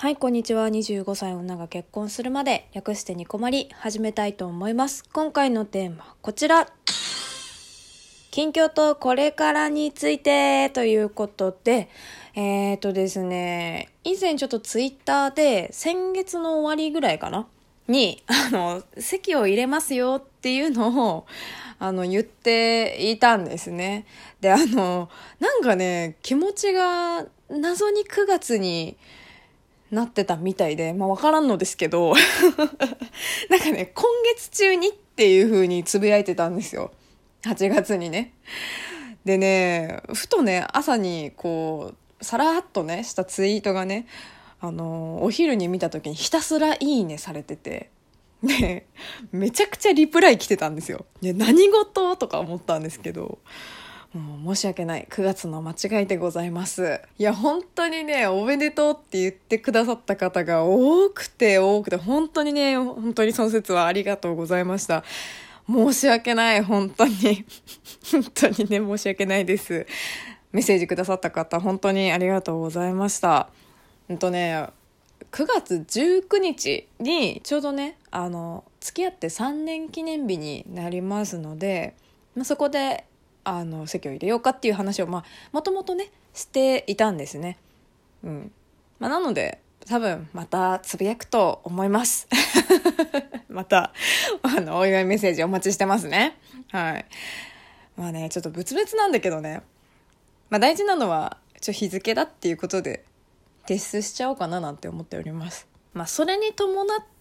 はい、こんにちは。25歳女が結婚するまで、略してニコマリ、始めたいと思います。今回のテーマ、こちら。近況とこれからについて、ということで、えーとですね、以前ちょっとツイッターで、先月の終わりぐらいかな？に、あの、席を入れますよっていうのを、あの、言っていたんですね。で、あの、なんかね、気持ちが謎に9月に、なってたみたいで、まあわからんのですけど、なんかね、今月中にっていう風につぶやいてたんですよ。8月にね。でね、ふとね、朝にこう、さらっとね、したツイートがね、あの、お昼に見た時にひたすらいいねされてて、で、めちゃくちゃリプライ来てたんですよ。で、何事？とか思ったんですけど、もう申し訳ない。9月の間違いでございます。いや、本当にね、おめでとうって言ってくださった方が多くて多くて、本当にね、本当にその説はありがとうございました。申し訳ない、本当に。本当にね、申し訳ないです。メッセージくださった方、本当にありがとうございました。うんとね、9月19日にちょうどね、あの、付き合って3年記念日になりますので、まあ、そこであの席を入れようかっていう話をまあもともとねしていたんですね。うんまあ、なので多分またつぶやくと思います。またあのお祝いメッセージお待ちしてますね。はい。まあねちょっと別々なんだけどね。まあ大事なのはちょ日付だっていうことで提出しちゃおうかななんて思っております。まあそれに伴って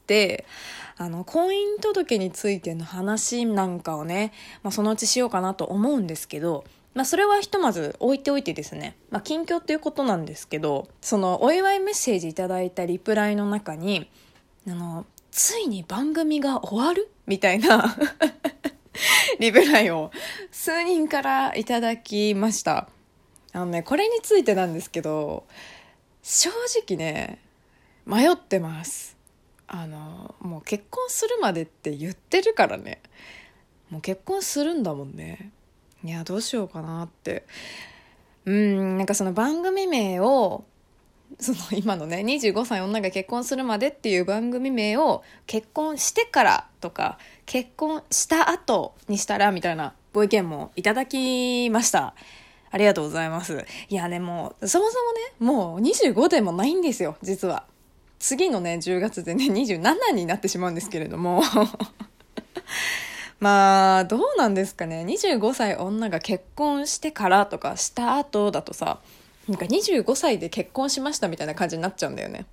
あの婚姻届についての話なんかをね、まあ、そのうちしようかなと思うんですけど、まあ、それはひとまず置いておいてですね、まあ、近況っていうことなんですけどそのお祝いメッセージいただいたリプライの中にあのついに番組が終わる？みたいな リプライを数人からいただきました。あのねこれについてなんですけど正直ね迷ってます。あのもう結婚するまでって言ってるからね。もう結婚するんだもんね。いやどうしようかなって。うんなんかその番組名をその今のね25歳女が結婚するまでっていう番組名を結婚してからとか結婚した後にしたらみたいなご意見もいただきました。ありがとうございます。いやでもそもそもねもう25でもないんですよ実は。次のね10月でね27になってしまうんですけれども。まあどうなんですかね。25歳女が結婚してからとかした後だとさなんか25歳で結婚しましたみたいな感じになっちゃうんだよね。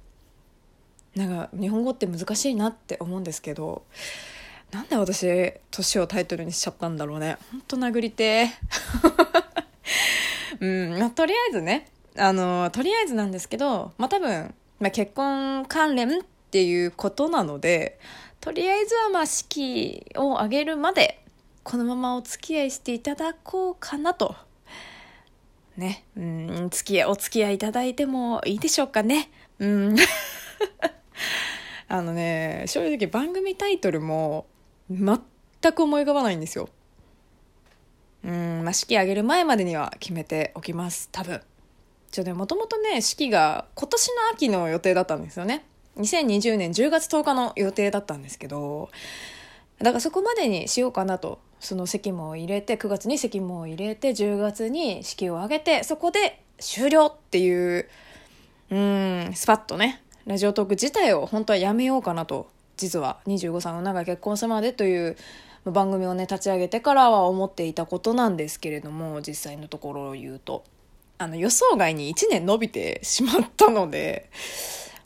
なんか日本語って難しいなって思うんですけどなんで私年をタイトルにしちゃったんだろうね。ほんと殴りて うんまあとりあえずねあのとりあえずなんですけどまあ多分まあ、結婚関連っていうことなのでとりあえずはまあ式を挙げるまでこのままお付き合いしていただこうかなと。ね。うん付き合いお付き合いいただいてもいいでしょうかね。うん。あのね正直番組タイトルも全く思い浮かばないんですよ。うんまあ式挙げる前までには決めておきます多分。ちょね、もともとね、式が今年の秋の予定だったんですよね。2020年10月10日の予定だったんですけど、だからそこまでにしようかなと。その席も入れて、9月に席も入れて、10月に式を挙げて、そこで終了っていう、うん、スパッとね、ラジオトーク自体を本当はやめようかなと、実は25歳の長い結婚するまでという番組をね、立ち上げてからは思っていたことなんですけれども、実際のところを言うと。あの予想外に1年伸びてしまったので、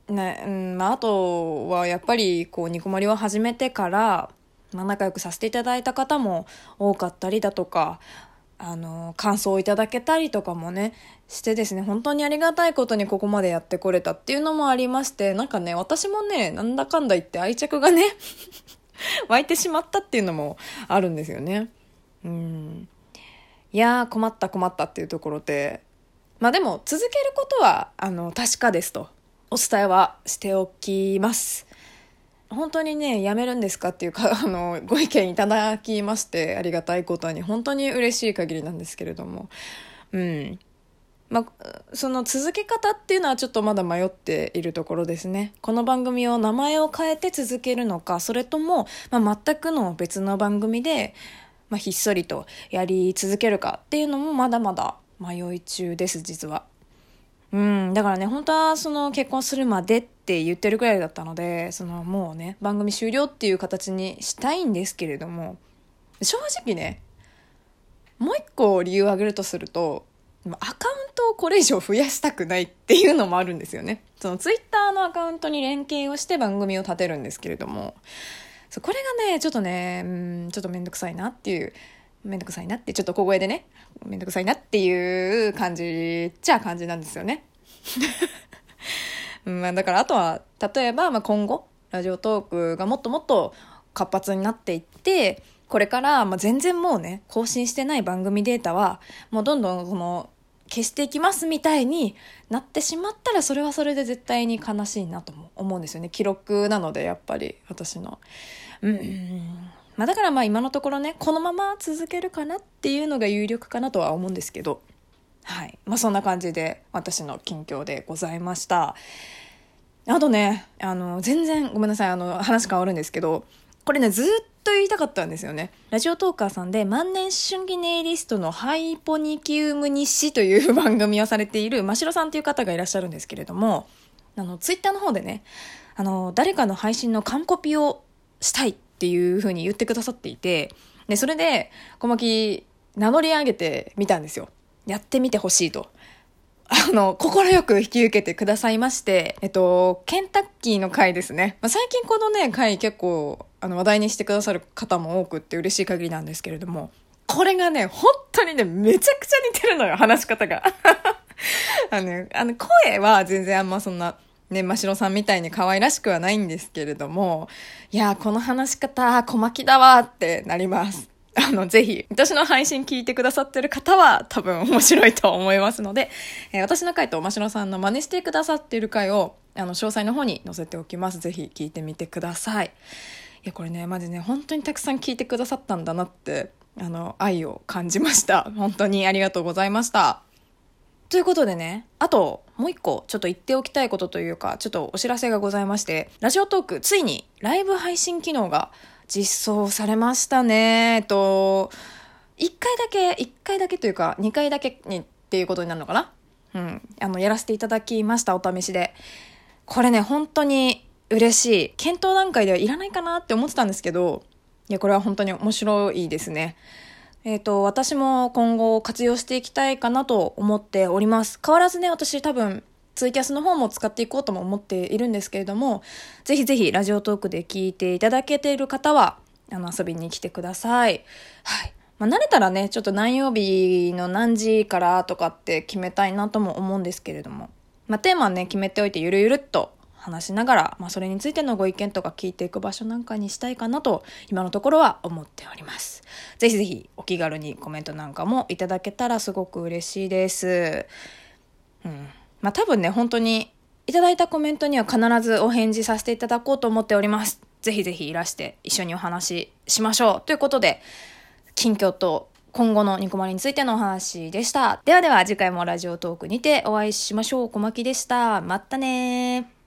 ねうんまあ、あとはやっぱりこうニコマリを始めてから、まあ、仲良くさせていただいた方も多かったりだとかあの感想をいただけたりとかもねしてですね本当にありがたいことにここまでやってこれたっていうのもありましてなんかね私もねなんだかんだ言って愛着がね 湧いてしまったっていうのもあるんですよね。うんいやー困った困ったっていうところでまあでも続けることはあの確かですとお伝えはしておきます。本当にね、やめるんですかっていうか、あの、ご意見いただきまして、ありがたいことに、本当に嬉しい限りなんですけれども。うん。まあ、その続け方っていうのはちょっとまだ迷っているところですね。この番組を名前を変えて続けるのか、それとも、まあ、全くの別の番組で、まあ、ひっそりとやり続けるかっていうのもまだまだ迷い中です、実は。うん、だからね、本当はその結婚するまでって言ってるくらいだったので、そのもうね、番組終了っていう形にしたいんですけれども、正直ね、もう一個理由を挙げるとすると、アカウントをこれ以上増やしたくないっていうのもあるんですよね。そのツイッターのアカウントに連携をして番組を立てるんですけれども、これがね、ちょっとね、うん、ちょっとめんどくさいなっていう、めんどくさいなって、ちょっと小声でね、めんどくさいなっていう感じっちゃ感じなんですよね。まあだからあとは、例えば、まあ、今後、ラジオトークがもっともっと活発になっていって、これから、まあ、全然もうね、更新してない番組データは、もうどんどんその、消していきますみたいになってしまったら、それはそれで絶対に悲しいなと思うんですよね。記録なので、やっぱり、私の。うん。まあ、だからまあ今のところね、このまま続けるかなっていうのが有力かなとは思うんですけど、はい。まあそんな感じで私の近況でございました。あとね、あの、全然ごめんなさい、あの、話変わるんですけど、これね、ずっと言いたかったんですよね。ラジオトーカーさんで万年春季ネイリストのハイポニキウム日誌という番組をされている真城さんという方がいらっしゃるんですけれども、あの、ツイッターの方でね、あの、誰かの配信の完コピをしたいっていうふうに言ってくださっていて、で、それで、小牧名乗り上げてみたんですよ。やってみてほしいと。あの、快く引き受けてくださいまして、えっと、ケンタッキーの回ですね。まあ、最近このね、回結構、あの、話題にしてくださる方も多くって嬉しい限りなんですけれども、これがね、本当にね、めちゃくちゃ似てるのよ、話し方が。あの、ね、あの、声は全然あんまそんな、ね、真城さんみたいに可愛らしくはないんですけれども、いや、この話し方、小巻だわってなります。あの、ぜひ、私の配信聞いてくださってる方は多分面白いと思いますので、えー、私の回と真城さんの真似してくださっている回を、あの、詳細の方に載せておきます。ぜひ聞いてみてください。いや、これね、マジね、本当にたくさん聞いてくださったんだなって、あの、愛を感じました。本当にありがとうございました。ということでね、あと、もう一個、ちょっと言っておきたいことというか、ちょっとお知らせがございまして、ラジオトーク、ついにライブ配信機能が実装されましたね。えっと、1回だけ、1回だけというか、2回だけにっていうことになるのかな？うん。あの、やらせていただきました、お試しで。これね、本当に嬉しい。検討段階ではいらないかなって思ってたんですけど、いや、これは本当に面白いですね。えっ、ー、と、私も今後活用していきたいかなと思っております。変わらずね、私多分、ツイキャスの方も使っていこうとも思っているんですけれども、ぜひぜひラジオトークで聞いていただけている方は、あの、遊びに来てください。はい。まあ、慣れたらね、ちょっと何曜日の何時からとかって決めたいなとも思うんですけれども、まあ、テーマね、決めておいてゆるゆるっと話しながら、まあ、それについてのご意見とか聞いていく場所なんかにしたいかなと、今のところは思っております。ぜひぜひお気軽にコメントなんかもいただけたらすごく嬉しいです。うん。まあ、多分ね、本当にいただいたコメントには必ずお返事させていただこうと思っております。ぜひぜひいらして一緒にお話ししましょう。ということで、近況と今後のニコマリについてのお話でした。ではでは次回もラジオトークにてお会いしましょう。小牧でした。またね